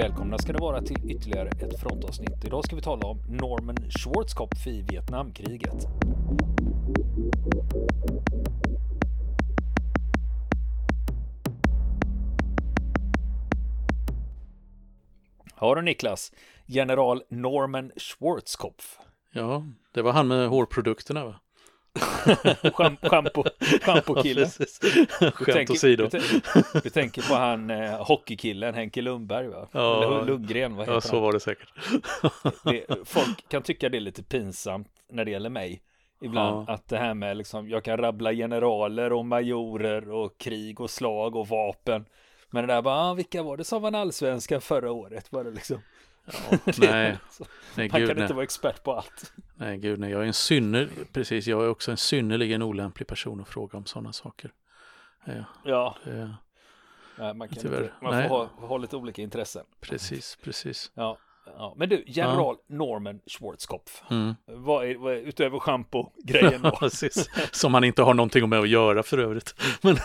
Välkomna ska det vara till ytterligare ett frontavsnitt. Idag ska vi tala om Norman Schwarzkopf i Vietnamkriget. Hör du Niklas? General Norman Schwarzkopf. Ja, det var han med hårprodukterna va? Schampo, schampokillen. Skämt åsido. Du, du, tänker på han eh, hockeykillen Henke Lundberg va? Ja, Eller Lundgren, vad heter ja, så han? var det säkert. Det, folk kan tycka det är lite pinsamt när det gäller mig. Ibland Ja. att det här med liksom, jag kan rabbla generaler och majorer och krig och slag och vapen. Men det där bara, ah, vilka var det som vann allsvenskan förra året? Var det liksom? Ja, nej, nej, man gud, kan nej. inte vara expert på allt. nej, gud, nej. Jag är en synner, precis, jag är också en synnerligen olämplig person att fråga om sådana saker. Ja, Ja, det, nej, man, kan Tyvärr. inte, man får ha, ha lite olika intressen. precis, precis. Ja, ja. Men du, general Norman Schwarzkopf. Mm. Vad är, vad är utöver schampo-grejen då? Som man inte har någonting med att göra för övrigt. Men,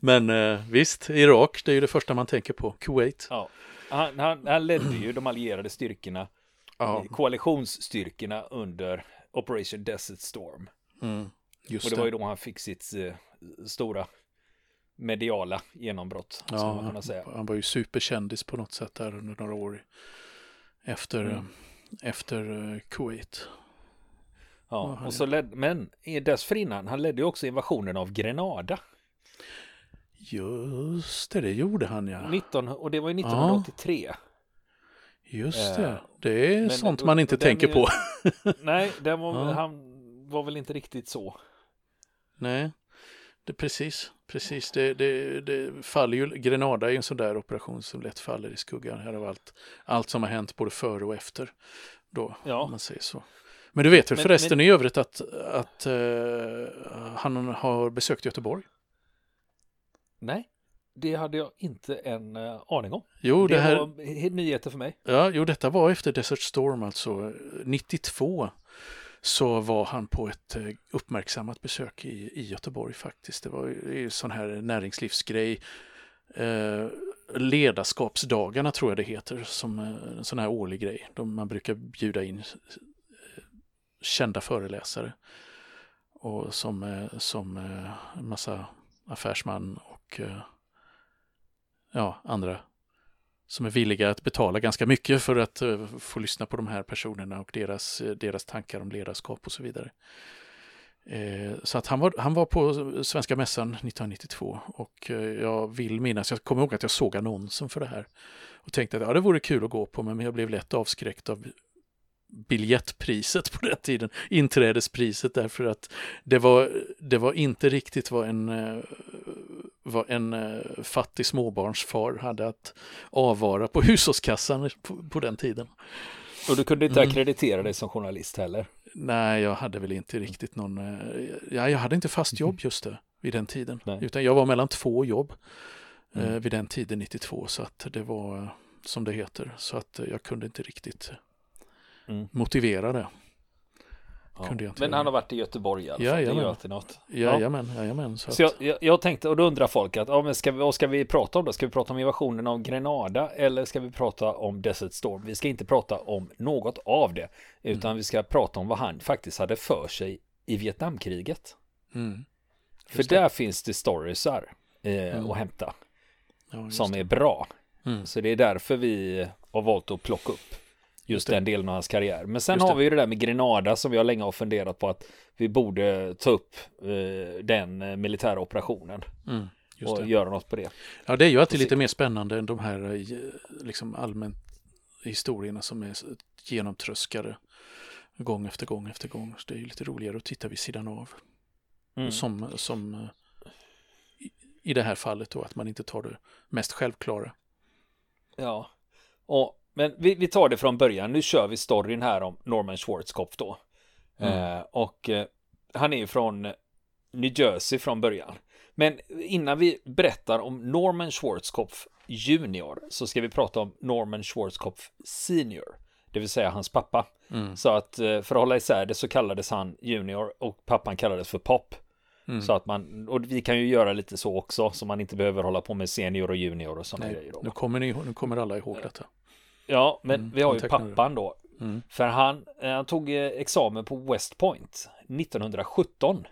men eh, visst, Irak, det är ju det första man tänker på. Kuwait. Ja. Han, han, han ledde ju de allierade styrkorna, Ja, koalitionsstyrkorna under Operation Desert Storm. mm, just Och det var ju då han fick sitt eh, stora mediala genombrott, ska man Ja, säga. han var ju superkändis på något sätt där under några år efter, Mm. eh, efter eh, Kuwait. Ja, han och så led, men dessförinnan, han ledde ju också invasionen av Grenada. Just det, det gjorde han ja. 19, och det var ju 1983. Just Eh, det, det är men- sånt man inte tänker är- på. Nej, det var, Ja. han var väl inte riktigt så. Nej, det, precis, precis. Det, det, det faller ju, Grenada är ju en sån där operation som lätt faller i skuggan här av allt, allt som har hänt både före och efter. Då, Ja. om man säger så. Men du vet väl Men- förresten i övrigt att, att eh, han har besökt Göteborg? Nej, det hade jag inte en uh, aning om. Jo, det det här, var he- nyheter för mig. Ja, jo, detta var efter Desert Storm alltså. 92 så var han på ett eh, uppmärksammat besök i, i Göteborg faktiskt. Det var ju en sån här näringslivsgrej. Eh, ledarskapsdagarna tror jag det heter, som eh, en sån här årlig grej. De, man brukar bjuda in eh, kända föreläsare och som, eh, som eh, massa affärsman och eh, ja, andra som är villiga att betala ganska mycket för att eh, få lyssna på de här personerna och deras, eh, deras tankar om ledarskap och så vidare. Så att han var, han var på Svenska Mässan 1992 och jag vill minnas, jag kommer ihåg att jag såg annonsen för det här och tänkte att ja, det vore kul att gå på men jag blev lätt avskräckt av biljettpriset på den tiden, inträdespriset därför att det var, det var inte riktigt vad en, vad en eh, fattig småbarnsfar hade att avvara på hushållskassan på, på den tiden. Och du kunde inte Mm. akkreditera dig som journalist heller. Nej, jag hade väl inte riktigt någon, eh, ja, jag hade inte fast jobb just det vid den tiden, Nej. utan jag var mellan två jobb eh, Mm. vid den tiden 92 så att det var eh, som det heter så att jag kunde inte riktigt Mm. motivera det. Ja. Kunde jag inte Men göra. han har varit i Göteborg i alla fall. Det är ju Jajamän. alltid något. Jajamän, jajamän. Så, Så att, jag, jag, jag tänkte, och då undrar folk att, ja men ska vi, vad ska vi prata om då? Ska vi prata om invasionen av Grenada eller ska vi prata om Desert Storm? Vi ska inte prata om något av det, utan vi ska prata om vad han faktiskt hade för sig i Vietnamkriget. mm, För där finns det storiesar eh, Mm. att hämta ja, just som är bra. Mm. Så det är därför vi har valt att plocka upp just, den delen av hans karriär. Men sen har vi ju det där med Grenada som jag länge har funderat på att vi borde ta upp eh, den eh, militära operationen Mm, just och det. göra något på det. Ja, det är ju alltid lite mer spännande än de här eh, liksom allmänt historierna som är genomtröskade gång efter gång efter gång. Så det är ju lite roligare att titta vid sidan av. Mm. Som, som eh, i- i det här fallet då, att man inte tar det mest självklara. Ja, och, men vi, vi tar det från början. Nu kör vi storyn här om Norman Schwarzkopf då. Mm. Eh, och eh, han är ju från New Jersey från början. Men innan vi berättar om Norman Schwarzkopf junior så ska vi prata om Norman Schwarzkopf senior. Det vill säga hans pappa. Mm. Så att eh, för att hålla isär det så kallades han junior och pappan kallades för pop. Mm. Så att man, och vi kan ju göra lite så också, så man inte behöver hålla på med senior och junior och sådana grejer. Nu kommer, ni, nu kommer alla ihåg detta. Ja, men mm, vi har ju pappan då. Mm. För han, eh, han tog eh, examen på West Point 1917.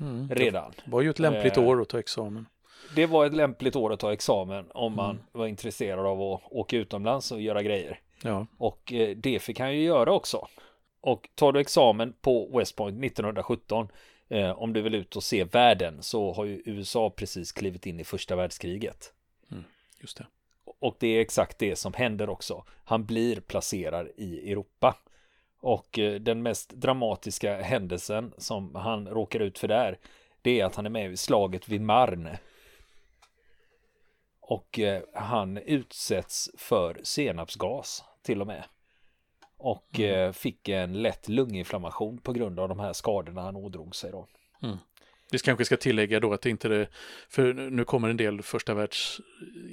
Mm. Redan. Det var ju ett lämpligt eh, år att ta examen. Det var ett lämpligt år att ta examen om man mm. var intresserad av att åka utomlands och göra grejer. Ja. Och det fick han ju göra också. Och tar du examen på West Point 1917 eh, om du vill ut och se världen så har ju USA precis klivit in i första världskriget. Mm, just det. Och det är exakt det som händer också. Han blir placerad i Europa. Och eh, den mest dramatiska händelsen som han råkar ut för där det är att han är med i slaget vid Marne. Och eh, han utsätts för senapsgas till och med. Och mm. Eh, fick en lätt lunginflammation på grund av de här skadorna han ådrog sig då. Mm. Vi kanske ska tillägga då att det inte är, för nu kommer en del första världs,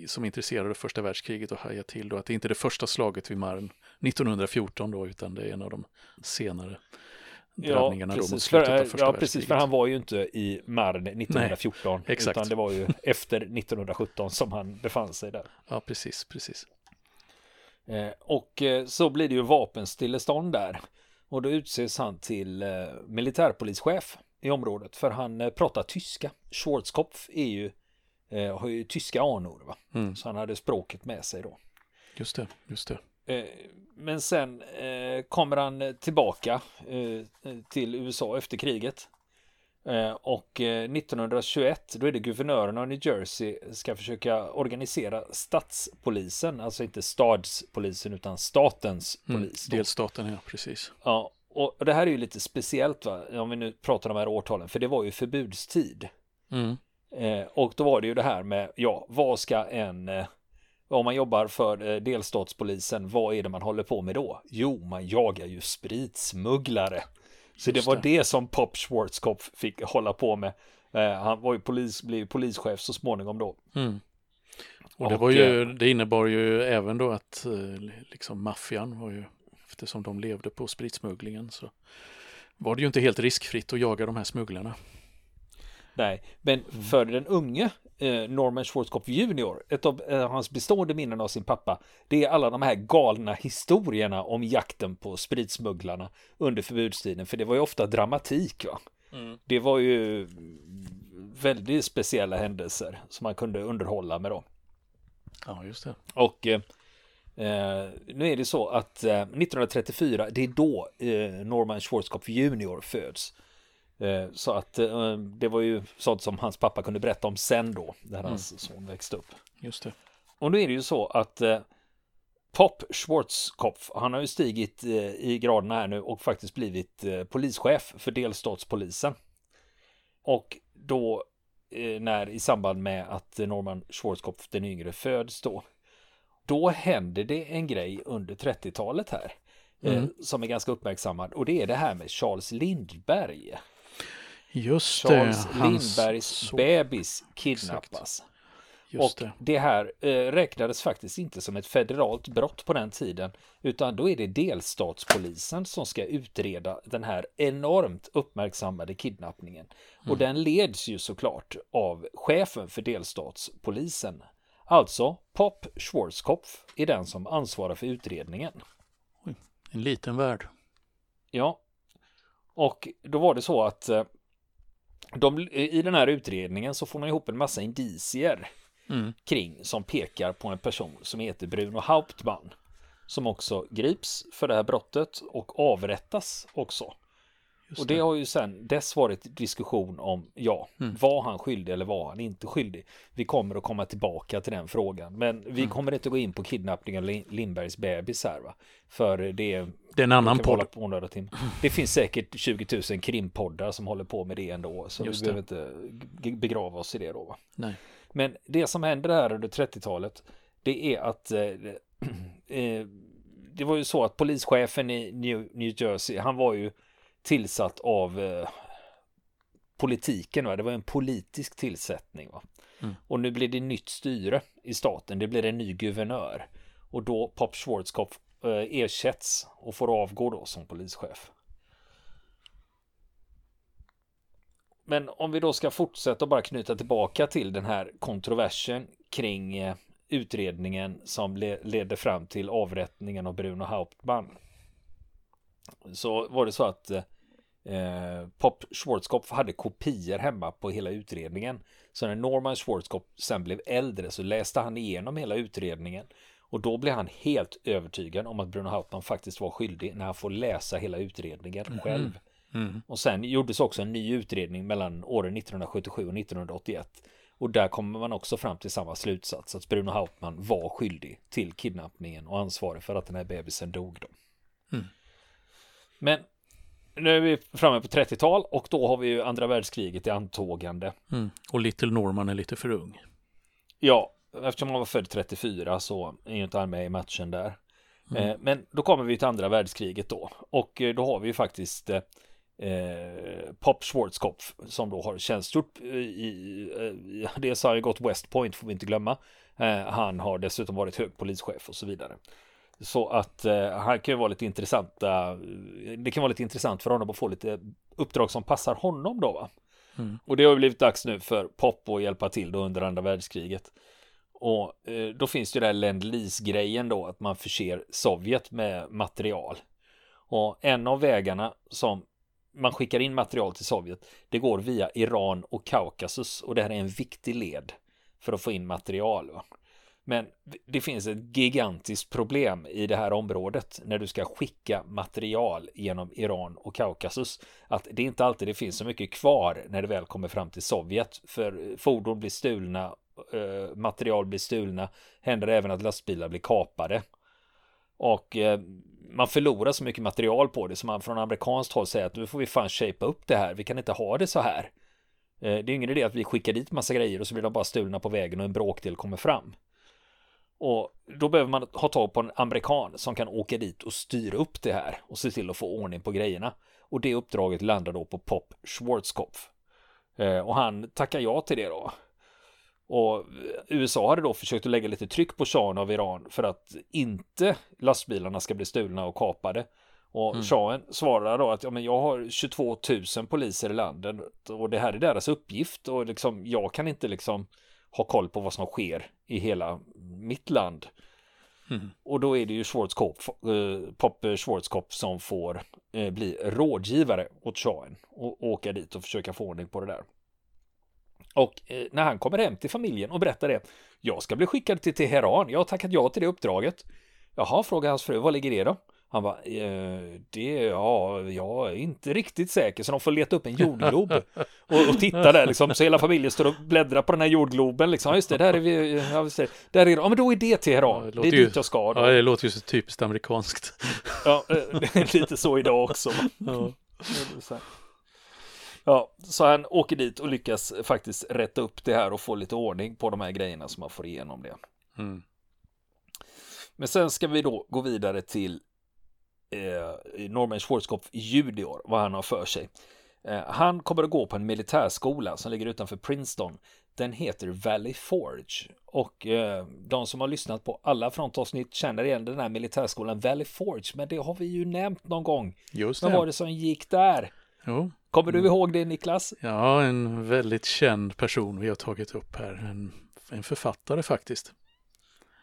som är intresserade av första världskriget och haja till då, att det inte är det första slaget vid Marne 1914 då, utan det är en av de senare drabbningarna ja, precis, då mot slutet för, av första Ja, precis, för han var ju inte i Marne 1914, Nej, exakt. utan det var ju efter 1917 som han befann sig där. Ja, precis, precis. Eh, och eh, så blir det ju vapenstillestånd där. Och då utses han till eh, militärpolischef i området för han pratar tyska. Schwarzkopf är ju, har ju tyska anor va. Mm. Så han hade språket med sig då. Just det, just det. Men sen kommer han tillbaka till USA efter kriget. Eh, och 1921 eh, då är det guvernören av New Jersey ska försöka organisera stadspolisen, alltså inte stadspolisen utan statens mm, polis. Delstaten, ja precis. Ja, och det här är ju lite speciellt va, om vi nu pratar om de här årtalen, för det var ju förbudstid. Mm. Eh, och då var det ju det här med, ja, vad ska en om man jobbar för delstatspolisen, vad är det man håller på med då? Jo, man jagar ju spritsmugglare. Så det var det. som Pop Schwarzkopf fick hålla på med. Eh, han var ju polis, blev polischef så småningom då. Mm. Och det, var ju, eh, det innebar ju även då att eh, liksom maffian var ju, eftersom de levde på spritsmugglingen så var det ju inte helt riskfritt att jaga de här smugglarna. Nej, men mm. för den unge eh, Norman Schwarzkopf Jr. Ett av eh, hans bestående minnen av sin pappa Det är alla de här galna historierna om jakten på spritsmugglarna Under förbudstiden För det var ju ofta dramatik va mm. Det var ju Väldigt speciella händelser Som man kunde underhålla med då Ja just det Och eh, eh nu är det så att 1934 Det är då Norman Schwarzkopf Jr. föds Eh, så att eh, det var ju sånt som hans pappa kunde berätta om sen då, när mm. hans son växte upp. Just det. Och nu är det ju så att eh, Pop Schwarzkopf, han har ju stigit i graderna här nu och faktiskt blivit polischef för delstatspolisen. Och då när i samband med att Norman Schwarzkopf den yngre föds då. Då händer det en grej under 30-talet här. Mm. som är ganska uppmärksammad och det är det här med Charles Lindberg. Just Charles det, Lindbergs så... bebis kidnappas. och det. det här eh, räknades faktiskt inte som ett federalt brott på den tiden utan då är det delstatspolisen som ska utreda den här enormt uppmärksammade kidnappningen. Mm. Och den leds ju såklart av chefen för delstatspolisen. Alltså Pop Schwarzkopf är den som ansvarar för utredningen. Oj, en liten värld. Ja. Och då var det så att eh, de, I den här utredningen så får man ihop en massa indicier mm. kring som pekar på en person som heter Bruno Hauptmann som också grips för det här brottet och avrättas också. Just och det, det, har ju sen dess varit diskussion om, ja, mm. var han skyldig eller var han inte skyldig? Vi kommer att komma tillbaka till den frågan, men vi mm. kommer inte gå in på kidnappningen av Lindbergs bebis här, va? För det, det är en annan podd. På några Det finns säkert 20 000 krimpoddar som håller på med det ändå, så Just vi det. behöver inte begrava oss i det då. Va? Nej. Men det som händer här under 30-talet, det är att eh, eh, det var ju så att polischefen i New, New Jersey, han var ju tillsatt av eh, politiken. Va? Det var en politisk tillsättning. Va? Mm. Och nu blir det nytt styre i staten. Det blir en ny guvernör. Och då Pop Schwarzkopf eh, ersätts och får avgå då som polischef. men om vi då ska fortsätta och bara knyta tillbaka till den här kontroversen kring eh, utredningen som le ledde fram till avrättningen av Bruno Hauptmann. Så var det så att eh, Pop Schwarzkopf hade kopior hemma på hela utredningen. Så när Norman Schwarzkopf sen blev äldre så läste han igenom hela utredningen och då blev han helt övertygad om att Bruno Hauptmann faktiskt var skyldig när han får läsa hela utredningen mm. själv. Mm. Och sen gjordes också en ny utredning mellan åren 1977 och 1981. Och där kommer man också fram till samma slutsats att Bruno Hauptmann var skyldig till kidnappningen och ansvarig för att den här bebisen dog. Då. Mm. Men nu är vi framme på 30-tal och då har vi ju andra världskriget i antågande. Mm. Och Little Norman är lite för ung. Ja, eftersom han var född 34 så är ju inte han med i matchen där. Mm. Eh, men då kommer vi till andra världskriget då och eh, då har vi ju faktiskt eh, eh, Pop Schwarzkopf som då har tjänstgjort i, i dels har han gått West Point får vi inte glömma. Eh, han har dessutom varit hög polischef och så vidare. Så att eh, han kan ju vara lite intressanta. Det kan vara lite intressant för honom att få lite uppdrag som passar honom då va. Mm. Och det har ju blivit dags nu för Pop att hjälpa till då under andra världskriget. Och eh, då finns det ju där Lend grejen då att man förser Sovjet med material. Och en av vägarna som man skickar in material till Sovjet det går via Iran och Kaukasus och det här är en viktig led för att få in material. Va? Men det finns ett gigantiskt problem i det här området när du ska skicka material genom Iran och Kaukasus. Att det inte alltid det finns så mycket kvar när det väl kommer fram till Sovjet. För fordon blir stulna, eh, material blir stulna, händer även att lastbilar blir kapade. Och eh, man förlorar så mycket material på det som man från amerikanskt håll säger att nu får vi fan shapea upp det här. Vi kan inte ha det så här. Eh, det är ingen idé att vi skickar dit massa grejer och så blir de bara stulna på vägen och en bråkdel kommer fram. Och då behöver man ha tag på en amerikan som kan åka dit och styra upp det här och se till att få ordning på grejerna. Och det uppdraget landar då på Pop Schwarzkopf. Eh, och han tackar ja till det då. Och USA hade då försökt att lägga lite tryck på shahen av Iran för att inte lastbilarna ska bli stulna och kapade. Och mm. shahen svarar då att ja, men jag har 22 000 poliser i landet och det här är deras uppgift och liksom jag kan inte liksom ha koll på vad som sker i hela mitt land. Mm. Och då är det ju Schwarzkopf, eh, Pop Schwarzkopf som får eh, bli rådgivare åt shahen och åka dit och försöka få ordning på det där. Och eh, när han kommer hem till familjen och berättar det, jag ska bli skickad till Teheran, jag har tackat ja till det uppdraget. Jaha, frågar hans fru, vad ligger det då? Han bara, eh, det, ja, jag är inte riktigt säker, så de får leta upp en jordglob och, och titta där liksom, så hela familjen står och bläddrar på den här jordgloben liksom, ja, just det, där är vi, ja, just det, där är det, ja men då är det Teheran, ja, det, det är dit jag ska då. Ja, det låter ju så typiskt amerikanskt. ja, eh, lite så idag också. Ja. Ja, så han åker dit och lyckas faktiskt rätta upp det här och få lite ordning på de här grejerna som man får igenom det. Mm. Men sen ska vi då gå vidare till eh, Norman Schwarzkopf junior, vad han har för sig. Eh, han kommer att gå på en militärskola som ligger utanför Princeton. Den heter Valley Forge och eh, de som har lyssnat på alla frontavsnitt känner igen den här militärskolan Valley Forge, men det har vi ju nämnt någon gång. Just det. Vad var det som gick där? Jo. Kommer du ihåg det Niklas? Ja, en väldigt känd person vi har tagit upp här. En, en författare faktiskt.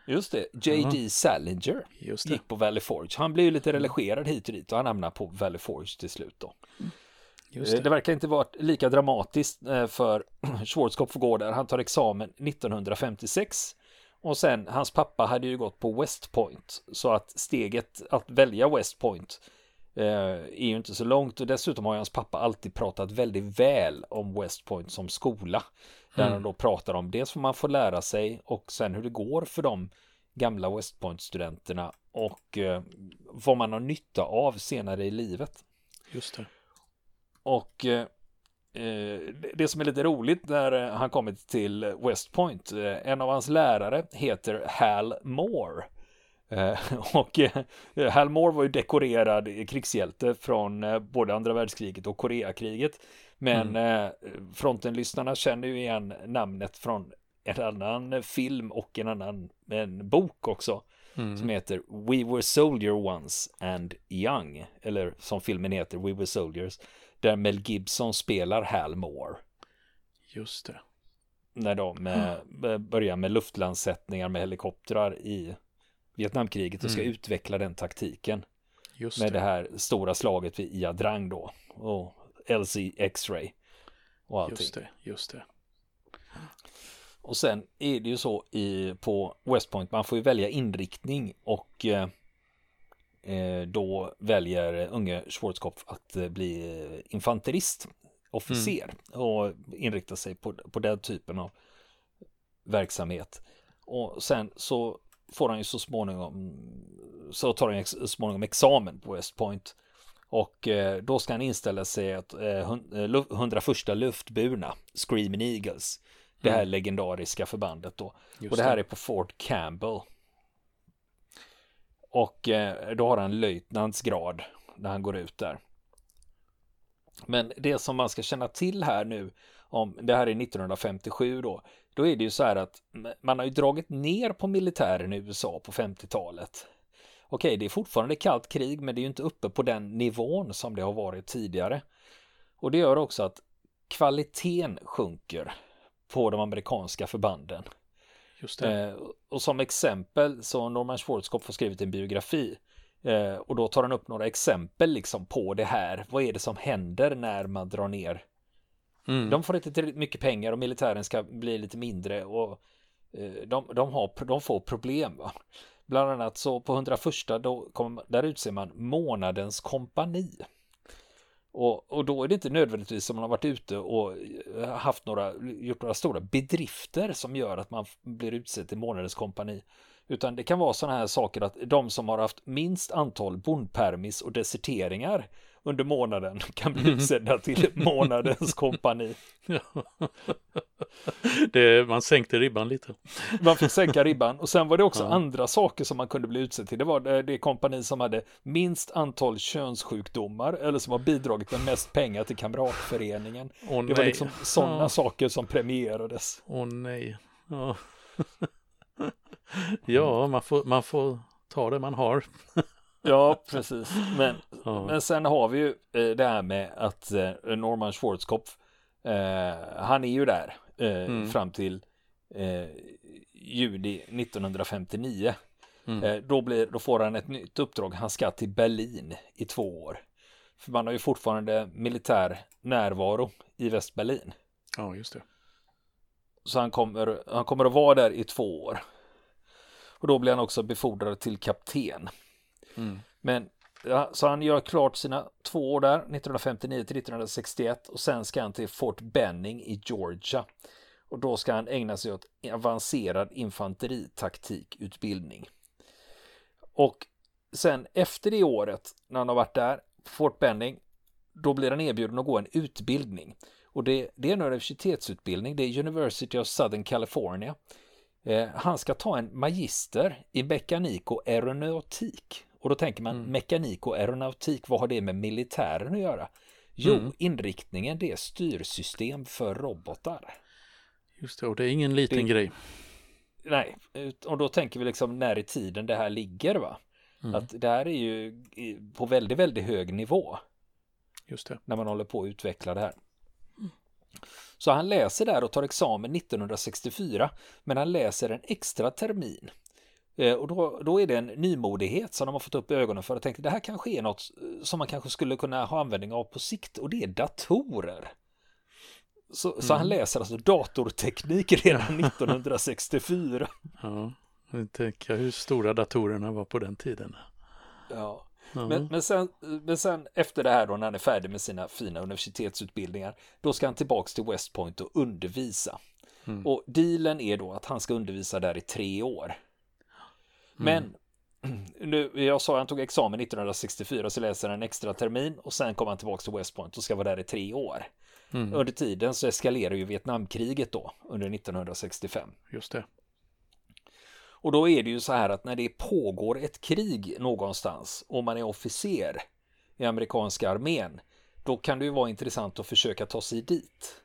Just det, J.D. Ja. Salinger Just det. gick på Valley Forge. Han blev ju lite religerad hit och dit och han hamnade på Valley Forge till slut då. Just det. det verkar inte vara lika dramatiskt eh, för Schwarzkopf går där. Han tar examen 1956 och sen hans pappa hade ju gått på West Point så att steget att välja West Point eh, är ju inte så långt och dessutom har hans pappa alltid pratat väldigt väl om West Point som skola. Där mm. han då pratar om dels vad man får lära sig och sen hur det går för de gamla West Point-studenterna och eh, vad man har nytta av senare i livet. Just det. Och eh, eh det som är lite roligt när eh, han kommit till West Point, eh, en av hans lärare heter Hal Moore. Och Hal Moore var ju dekorerad krigshjälte från både andra världskriget och Koreakriget. Men mm. eh, frontenlyssnarna känner ju igen namnet från en annan film och en annan en bok också. Mm. Som heter We Were Soldier Once and Young. Eller som filmen heter We Were Soldiers. där Mel Gibson spelar Hal Moore. Just det. När de eh, börjar med luftlandsättningar med helikoptrar i Vietnamkriget och ska Mm. utveckla den taktiken. Just Med det. det här stora slaget vid Ia Drang då. Och LC X-ray. Och allting. Just det. Just det. Och sen är det ju så i, på West Point, man får ju välja inriktning och eh, eh, då väljer unge Schwarzkopf att eh, bli infanterist, officer och inrikta sig på, på den typen av verksamhet. Och sen så får han ju så småningom så tar han ju så småningom examen på West Point och eh, då ska han inställa sig att eh, hun- eh, lu- 101 luftburna Screaming Eagles det här legendariska förbandet då. Just och det här är på Fort Campbell. Och eh, då har han löjtnantsgrad när han går ut där. Men det som man ska känna till här nu, om det här är 1957 då, då är det ju så här att man har ju dragit ner på militären i USA på 50-talet. Okej, det är fortfarande kallt krig, men det är ju inte uppe på den nivån som det har varit tidigare. Och det gör också att kvaliteten sjunker på de amerikanska förbanden. Just det. Eh, och som exempel så Norman Schwarzkopf har skrivit en biografi eh, och då tar han upp några exempel liksom på det här. Vad är det som händer när man drar ner? Mm. De får inte tillräckligt mycket pengar och militären ska bli lite mindre och eh, de, de, har, de får problem. Va? Bland annat så på 101 då kom, där utser man månadens kompani. Och, och då är det inte nödvändigtvis som man har varit ute och eh, haft några, gjort några stora bedrifter som gör att man blir utsedd till månadens kompani. Utan det kan vara sådana här saker att de som har haft minst antal bondpermis och deserteringar under månaden kan bli utsedda till månadens kompani. det, man sänkte ribban lite. Man fick sänka ribban och sen var det också Ja. andra saker som man kunde bli utsedd till. Det var det, det kompani som hade minst antal könssjukdomar eller som har bidragit med mest pengar till kamratföreningen. Åh Det var nej. liksom sådana Ja. saker som premierades. Åh nej. Ja. ja, man får, man får ta det man har. Ja, precis. Men, Ja. men sen har vi ju eh, det här med att eh, Norman Schwarzkopf, eh, han är ju där eh, Mm. fram till eh, juli 1959. Mm. Eh, då, blir, då får han ett nytt uppdrag. Han ska till Berlin i två år. För man har ju fortfarande militär närvaro i Västberlin. Ja, just det. Så han kommer, han kommer att vara där i två år. Och då blir han också befordrad till kapten. Mm. Men ja, så han gör klart sina två år där, 1959 till 1961 och sen ska han till Fort Benning i Georgia. Och då ska han ägna sig åt avancerad infanteritaktikutbildning. Och sen efter det året, när han har varit där, Fort Benning, då blir han erbjuden att gå en utbildning. Och det, det är en universitetsutbildning, det är University of Southern California. Eh, han ska ta en magister i mekanik och aeronautik. Och då tänker man Mm. mekanik och aeronautik, vad har det med militären att göra? Jo, Mm. inriktningen det är styrsystem för robotar. Just det, och det är ingen liten Det- grej. Nej, och då tänker vi liksom när i tiden det här ligger va? Mm. Att det här är ju på väldigt, väldigt hög nivå Just det. när man håller på att utveckla det här. Så han läser där och tar examen 1964, men han läser en extra termin. Eh, Och då, då är det en nymodighet som de har fått upp ögonen för och tänkte det här kanske är något eh, som man kanske skulle kunna ha användning av på sikt och det är datorer. Så, så han läser alltså datorteknik redan 1964. Ja, jag tänker hur stora datorerna var på den tiden. Ja. Ja. Men, men, sen, men sen efter det här då när han är färdig med sina fina universitetsutbildningar då ska han tillbaks till West Point och undervisa. Mm. Och dealen är då att han ska undervisa där i tre år. Men nu, jag sa att han tog examen 1964 så läser han en extra termin och sen kommer han tillbaks till West Point och ska vara där i tre år. Mm. Under tiden så eskalerar ju Vietnamkriget då under 1965. Just det. Och då är det ju så här att när det pågår ett krig någonstans och man är officer i amerikanska armén, då kan det ju vara intressant att försöka ta sig dit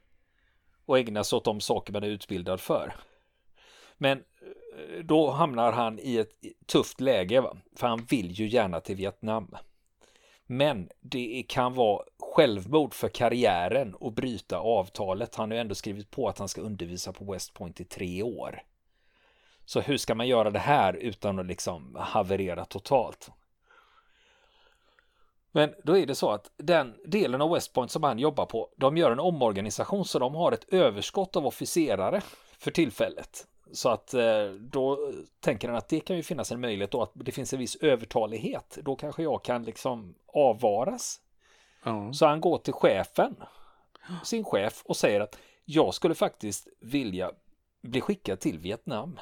och ägna sig åt de saker man är utbildad för. Men eh, då hamnar han i ett tufft läge, va? för han vill ju gärna till Vietnam. Men det kan vara självmord för karriären och bryta avtalet. Han har ju ändå skrivit på att han ska undervisa på West Point i tre år. Så hur ska man göra det här utan att liksom haverera totalt? Men då är det så att den delen av West Point som han jobbar på, de gör en omorganisation så de har ett överskott av officerare för tillfället. Så att eh, då tänker han att det kan ju finnas en möjlighet då att det finns en viss övertalighet. Då kanske jag kan liksom avvaras. Ja. Så han går till chefen, sin chef och säger att jag skulle faktiskt vilja bli skickad till Vietnam.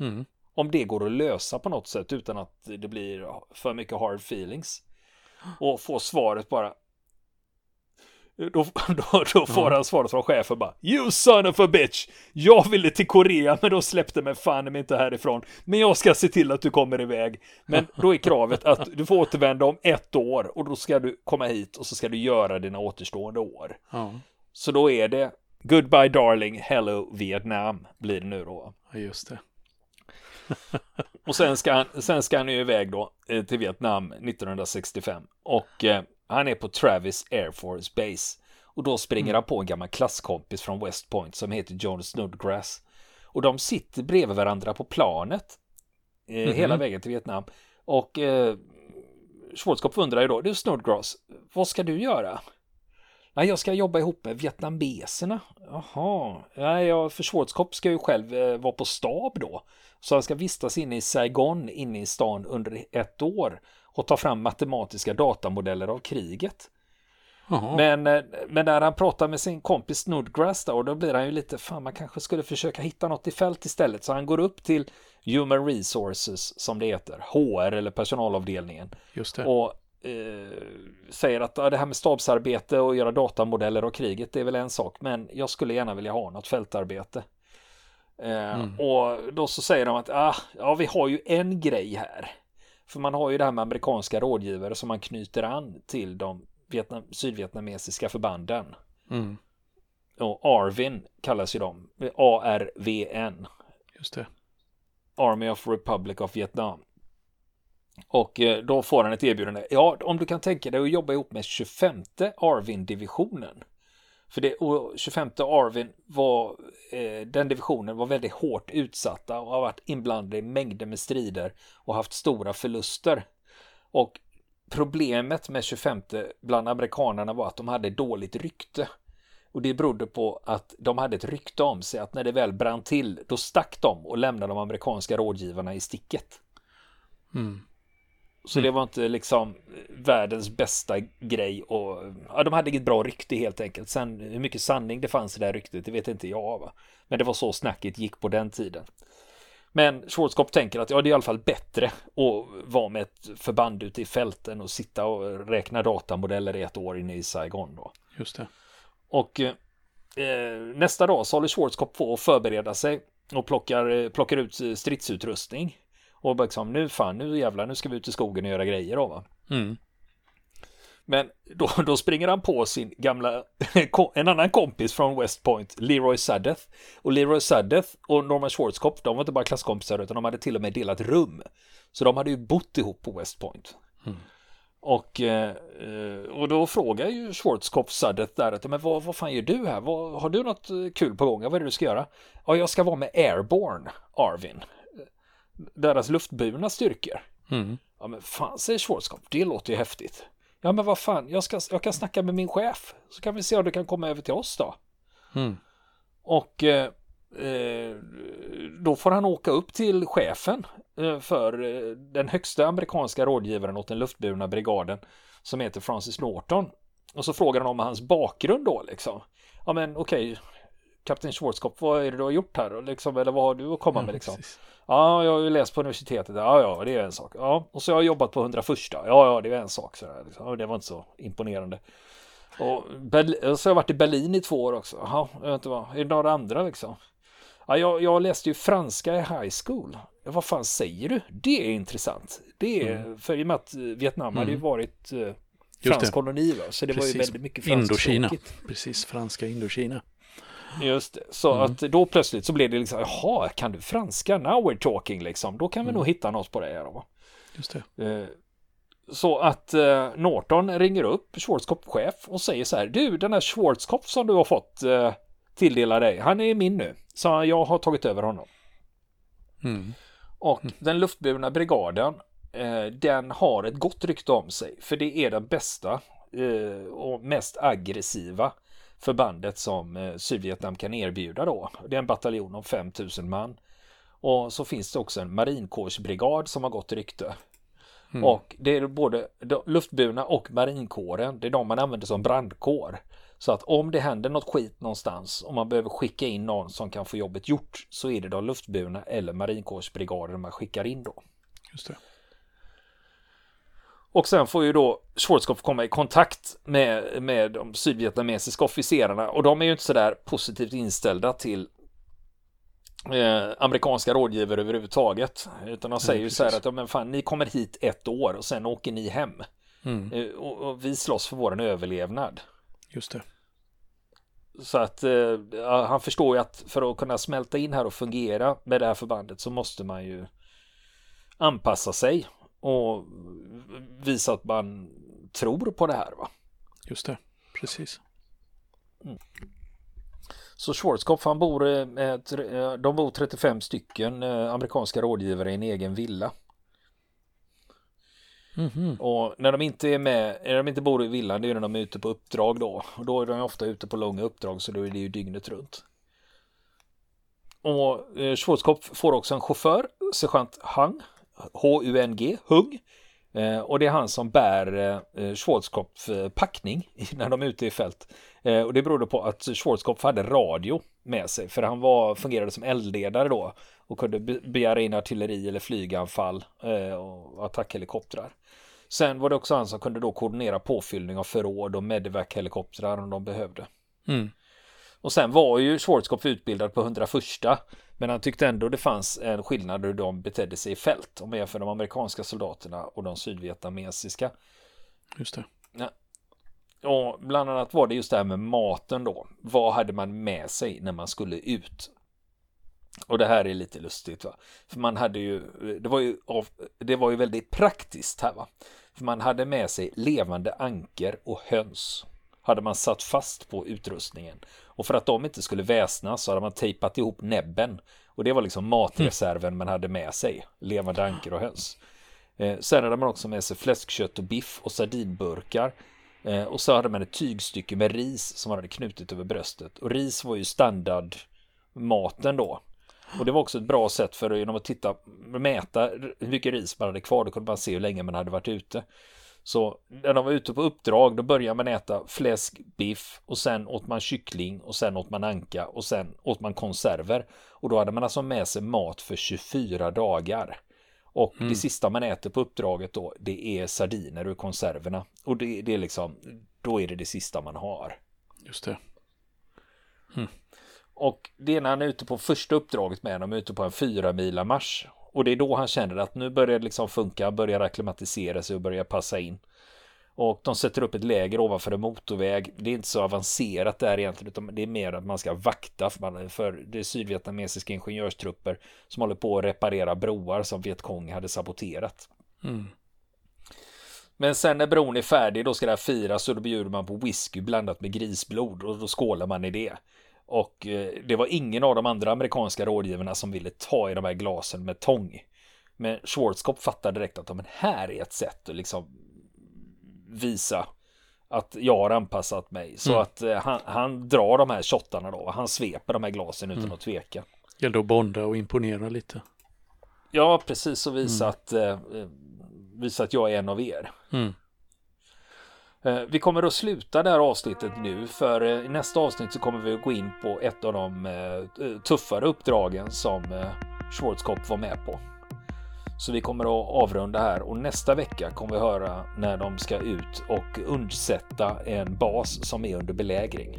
Mm. Om det går att lösa på något sätt utan att det blir för mycket hard feelings. Och få svaret bara då, då, då får han svaret från chefen bara You son of a bitch! Jag ville till Korea men då släppte mig fan mig inte härifrån. Men jag ska se till att du kommer iväg. Men då är kravet att du får återvända om ett år och då ska du komma hit och så ska du göra dina återstående år. Ja. Så då är det Goodbye darling, hello Vietnam blir det nu då. Just det. och sen ska, han, sen ska han ju iväg då eh, till Vietnam 1965 och eh, han är på Travis Air Force Base. Och då springer mm. han på en gammal klasskompis från West Point som heter John Snodgrass. Och de sitter bredvid varandra på planet. Eh, mm -hmm. Hela vägen till Vietnam. Och eh, Schwarzkopf undrar ju då, du Snodgrass, vad ska du göra? Nej, jag ska jobba ihop med vietnameserna. Jaha, nej, jag, för Schwarzkopf ska ju själv eh, vara på stab då. Så han ska vistas inne i Saigon, inne i stan under ett år och ta fram matematiska datamodeller av kriget. Men, eh, men när han pratar med sin kompis Snodgrass då, då blir han ju lite, fan man kanske skulle försöka hitta något i fält istället. Så han går upp till Human Resources som det heter, HR eller personalavdelningen. Just det. Och säger att ja, det här med stabsarbete och göra datamodeller av kriget det är väl en sak, men jag skulle gärna vilja ha något fältarbete. Eh, mm. Och då så säger de att ah, ja, vi har ju en grej här. För man har ju det här med amerikanska rådgivare som man knyter an till de Vietnam, sydvietnamesiska förbanden. Mm. Och Arvin kallas ju de. ARVN. Just det. Army of Republic of Vietnam. Och eh, då får han ett erbjudande. Ja, om du kan tänka dig att jobba ihop med 25 Arvin-divisionen. För det, 25 Arvin var, eh, den divisionen var väldigt hårt utsatta och har varit inblandade i mängder med strider och haft stora förluster. Och problemet med 25 bland amerikanerna var att de hade dåligt rykte. Och det berodde på att de hade ett rykte om sig att när det väl brann till, då stack de och lämnade de amerikanska rådgivarna i sticket. Mm. Så mm. det var inte liksom världens bästa grej och ja, de hade inget bra rykte helt enkelt. Sen hur mycket sanning det fanns i det här ryktet, det vet inte jag. Va? Men det var så snacket gick på den tiden. Men Schwarzkopf tänker att ja, det är i alla fall bättre att vara med ett förband ute i fälten och sitta och räkna datamodeller i ett år inne i Saigon då. Just det. Och eh, nästa dag så håller Schwarzkopf på att förbereda sig och plockar, plockar ut stridsutrustning och liksom, nu fan, nu jävlar, nu ska vi ut i skogen och göra grejer då va. Mm. Men då, då springer han på sin gamla, en annan kompis från West Point, Leroy Sudeth. Och Leroy Sudeth och Norman Schwarzkopf, de var inte bara klasskompisar utan de hade till och med delat rum. Så de hade ju bott ihop på West Point. Mm. Och, eh, och då frågar ju Schwarzkopf Sudeth där att men vad, vad fan gör du här? Vad, har du något kul på gång? Vad är det du ska göra? Ja, jag ska vara med Airborne, Arvin deras luftburna styrkor. Mm. Ja men fan säger Schwarzkopf, det låter ju häftigt. Ja men vad fan, jag, ska, jag kan snacka med min chef. Så kan vi se om du kan komma över till oss då. Mm. Och eh, eh, då får han åka upp till chefen eh, för eh, den högsta amerikanska rådgivaren åt den luftburna brigaden som heter Francis Norton. Och så frågar han om hans bakgrund då liksom. Ja men okej, okay, kapten Schwarzkopf, vad är det du har gjort här? Liksom, eller vad har du att komma med liksom? Precis. Ja, jag har ju läst på universitetet. Ja, ja, det är en sak. Ja, och så har jag jobbat på 101. Ja, ja, det är en sak. Så där, liksom. Det var inte så imponerande. Och så har jag varit i Berlin i två år också. Jaha, jag vet inte vad. Är det några andra liksom? Ja, jag, jag läste ju franska i high school. Ja, vad fan säger du? Det är intressant. Det är, mm. för i och med att Vietnam mm. hade ju mm. varit eh, fransk koloni, va? så det Precis. var ju väldigt mycket Indokina. Precis, franska Indokina. Just det. Så mm. att då plötsligt så blev det liksom, jaha, kan du franska? Now we're talking liksom. Då kan vi mm. nog hitta något på det här då. Just det. så att eh, Norton ringer upp Schwarzkopf chef och säger så här. Du, den här Schwarzkopf som du har fått eh, tilldela dig, han är min nu. Så jag har tagit över honom. Mm. Och den luftburna brigaden, eh, den har ett gott rykte om sig. För det är den bästa eh, och mest aggressiva förbandet som eh, Sydvietnam kan erbjuda då. Det är en bataljon om 5000 man. Och så finns det också en marinkårsbrigad som har gott rykte. Mm. Och det är både de luftburna och marinkåren, det är de man använder som brandkår. Så att om det händer något skit någonstans och man behöver skicka in någon som kan få jobbet gjort så är det de luftburna eller marinkårsbrigaden man skickar in då. Just det. Och sen får ju då Schwarzkopf komma i kontakt med, med de sydvietnamesiska officerarna och de är ju inte sådär positivt inställda till eh, amerikanska rådgivare överhuvudtaget. Utan de säger ju så här att ja, men fan, ni kommer hit ett år och sen åker ni hem. Mm. Eh, och, och vi slåss för våran överlevnad. Just det. Så att eh, han förstår ju att för att kunna smälta in här och fungera med det här förbandet så måste man ju anpassa sig och visa att man tror på det här. Va? Just det. Precis. Så Schwarzkopf han bor eh, med, eh, de bor 35 stycken eh, amerikanska rådgivare i en egen villa. Mhm. Och när de inte är med, när de inte bor i villan, det är när de är ute på uppdrag då. Och då är de ofta ute på långa uppdrag så då är det ju dygnet runt. Och eh, Schwarzkopf får också en chaufför, sergeant Hung, H-U-N-G, Hung. Eh, och det är han som bär eh, Schwarzkopf packning när de är ute i fält. Eh, och det berodde på att Schwarzkopf hade radio med sig, för han var, fungerade som eldledare då och kunde be- begära in artilleri eller flyganfall och attackhelikoptrar. Sen var det också han som kunde då koordinera påfyllning av förråd och medevac-helikoptrar om de behövde. Mm. Och sen var ju Schwarzkopf utbildad på 101 men han tyckte ändå det fanns en skillnad hur de betedde sig i fält om man jämför de amerikanska soldaterna och de sydvietnamesiska. Just det. Och bland annat var det just det här med maten då. Vad hade man med sig när man skulle ut? Och det här är lite lustigt va. För man hade ju, det var ju, av, det var ju väldigt praktiskt här va. För man hade med sig levande anker och höns. Hade man satt fast på utrustningen. Och för att de inte skulle väsnas så hade man tejpat ihop näbben. Och det var liksom matreserven man hade med sig. Levande anker och höns. Eh, sen hade man också med sig fläskkött och biff och sardinburkar. Eh, och så hade man ett tygstycke med ris som man hade knutit över bröstet. Och ris var ju standardmaten då. Och det var också ett bra sätt för genom att titta, mäta hur mycket ris man hade kvar, då kunde man se hur länge man hade varit ute. Så när de var ute på uppdrag, då började man äta fläsk, biff och sen åt man kyckling och sen åt man anka och sen åt man konserver. Och då hade man alltså med sig mat för 24 dagar. Och det sista man äter på uppdraget då, det är sardiner ur konserverna. Och det, det är liksom, då är det det sista man har. Just det. Och det är när han är ute på första uppdraget med dem, ute på en fyra mila marsch. Och det är då han känner att nu börjar det liksom funka, börjar acklimatisera sig och börjar passa in. Och de sätter upp ett läger ovanför en motorväg. Det är inte så avancerat där egentligen, utan det är mer att man ska vakta för, man, för det är sydvietnamesiska ingenjörstrupper som håller på att reparera broar som Vietkong hade saboterat. Mm. Men sen när bron är färdig, då ska det här firas och då bjuder man på whisky blandat med grisblod och då skålar man i det. Och eh, det var ingen av de andra amerikanska rådgivarna som ville ta i de här glasen med tång. Men Schwarzkopf fattade direkt att men här är ett sätt att liksom visa att jag har anpassat mig. Så Mm. att eh, han, han drar de här shottarna då. Han sveper de här glasen utan att tveka. Gällde att bonda och imponera lite. Ja, precis och visa att eh, eh, visa att jag är en av er. Mm. Eh, vi kommer att sluta det här avsnittet nu för eh, i nästa avsnitt så kommer vi att gå in på ett av de eh, tuffare uppdragen som Schwarzkopf var med på. Så vi kommer att avrunda här och nästa vecka kommer vi höra när de ska ut och undsätta en bas som är under belägring.